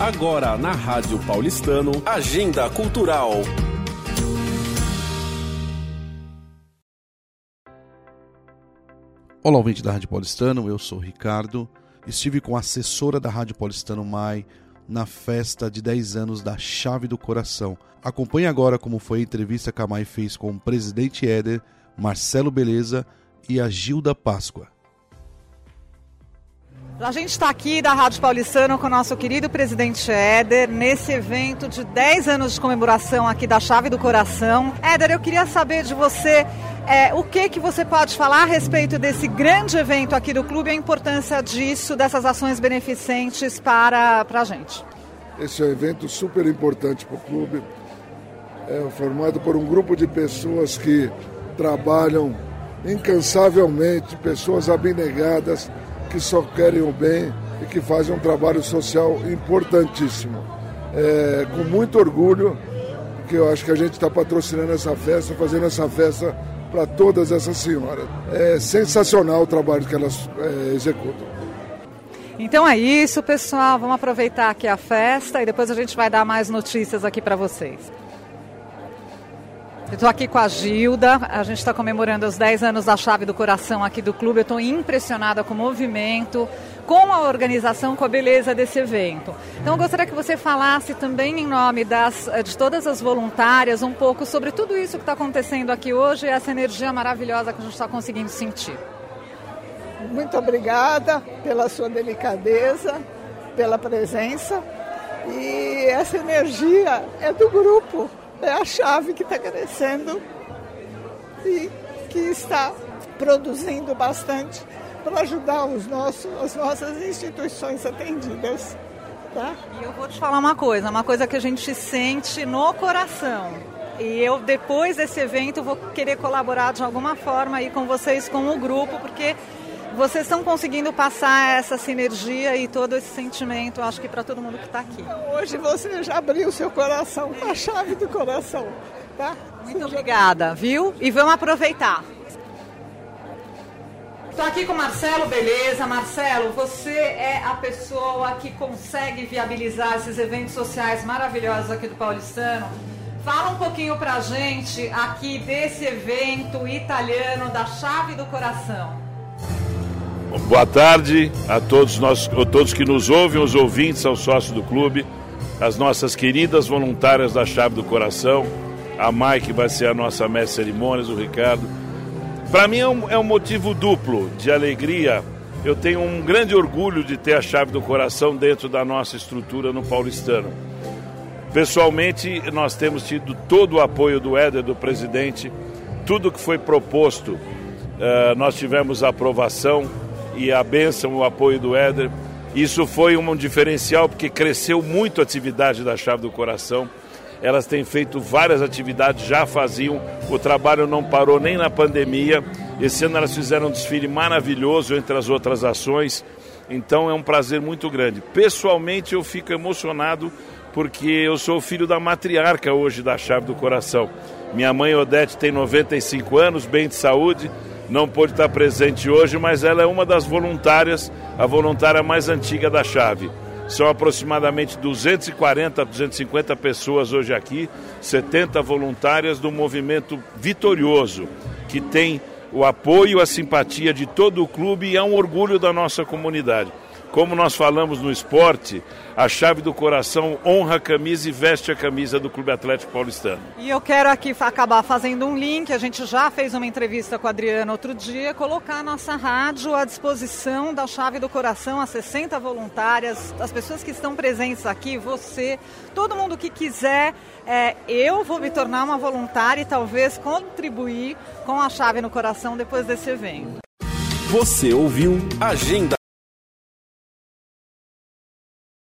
Agora na Rádio Paulistano, Agenda Cultural. Olá, ouvinte da Rádio Paulistano, eu sou Ricardo. Estive com a assessora da Rádio Paulistano Mai na festa de 10 anos da Chave do Coração. Acompanhe agora como foi a entrevista que a Mai fez com o presidente Éder, Marcelo Beleza e a Gilda Páscoa. A gente está aqui da Rádio Paulistano com o nosso querido presidente Éder, nesse evento de 10 anos de comemoração aqui da Chave do Coração. Éder, eu queria saber de você é, o que, que você pode falar a respeito desse grande evento aqui do clube e a importância disso, dessas ações beneficentes para, para a gente. Esse é um evento super importante para o clube, é formado por um grupo de pessoas que trabalham incansavelmente, pessoas abnegadas, que só querem o bem e que fazem um trabalho social importantíssimo. É, com muito orgulho, que eu acho que a gente está patrocinando essa festa, fazendo essa festa para todas essas senhoras. É sensacional o trabalho que elas é, executam. Então é isso, pessoal. Vamos aproveitar aqui a festa e depois a gente vai dar mais notícias aqui para vocês. Eu estou aqui com a Gilda, a gente está comemorando os 10 anos da Chave do Coração aqui do clube. Eu estou impressionada com o movimento, com a organização, com a beleza desse evento. Então eu gostaria que você falasse também em nome das, de todas as voluntárias um pouco sobre tudo isso que está acontecendo aqui hoje e essa energia maravilhosa que a gente está conseguindo sentir. Muito obrigada pela sua delicadeza, pela presença. E essa energia é do grupo é a chave que está crescendo e que está produzindo bastante para ajudar os nossos, as nossas instituições atendidas. Tá? E eu vou te falar uma coisa, uma coisa que a gente sente no coração. E eu, depois desse evento, vou querer colaborar de alguma forma aí com vocês, com o grupo, porque vocês estão conseguindo passar essa sinergia e todo esse sentimento, acho que para todo mundo que está aqui. Hoje você já abriu o seu coração, a chave do coração, tá? Muito obrigada, viu? E vamos aproveitar. Estou aqui com Marcelo Beleza. Marcelo, você é a pessoa que consegue viabilizar esses eventos sociais maravilhosos aqui do Paulistano. Fala um pouquinho pra gente aqui desse evento italiano da Chave do Coração. Boa tarde a todos nós, a todos que nos ouvem, os ouvintes, aos sócios do clube, as nossas queridas voluntárias da Chave do Coração, a Mai, que vai ser a nossa mestre cerimônias, o Ricardo. Para mim é um, é um motivo duplo de alegria. Eu tenho um grande orgulho de ter a Chave do Coração dentro da nossa estrutura no Paulistano. Pessoalmente, nós temos tido todo o apoio do Éder, do presidente, tudo que foi proposto, uh, nós tivemos aprovação e a bênção, o apoio do Éder. Isso foi um diferencial porque cresceu muito a atividade da Chave do Coração. Elas têm feito várias atividades, já faziam, o trabalho não parou nem na pandemia. Esse ano elas fizeram um desfile maravilhoso entre as outras ações. Então é um prazer muito grande. Pessoalmente eu fico emocionado porque eu sou filho da matriarca hoje da Chave do Coração. Minha mãe Odete tem 95 anos, bem de saúde, não pôde estar presente hoje, mas ela é uma das voluntárias, a voluntária mais antiga da chave. São aproximadamente 240, 250 pessoas hoje aqui, 70 voluntárias do movimento vitorioso, que tem o apoio, a simpatia de todo o clube e é um orgulho da nossa comunidade. Como nós falamos no esporte, a chave do coração honra a camisa e veste a camisa do Clube Atlético Paulistano. E eu quero aqui acabar fazendo um link, a gente já fez uma entrevista com a Adriana outro dia, colocar a nossa rádio à disposição da chave do coração, as 60 voluntárias, as pessoas que estão presentes aqui, você, todo mundo que quiser, é, eu vou me tornar uma voluntária e talvez contribuir com a chave no coração depois desse evento. Você ouviu Agenda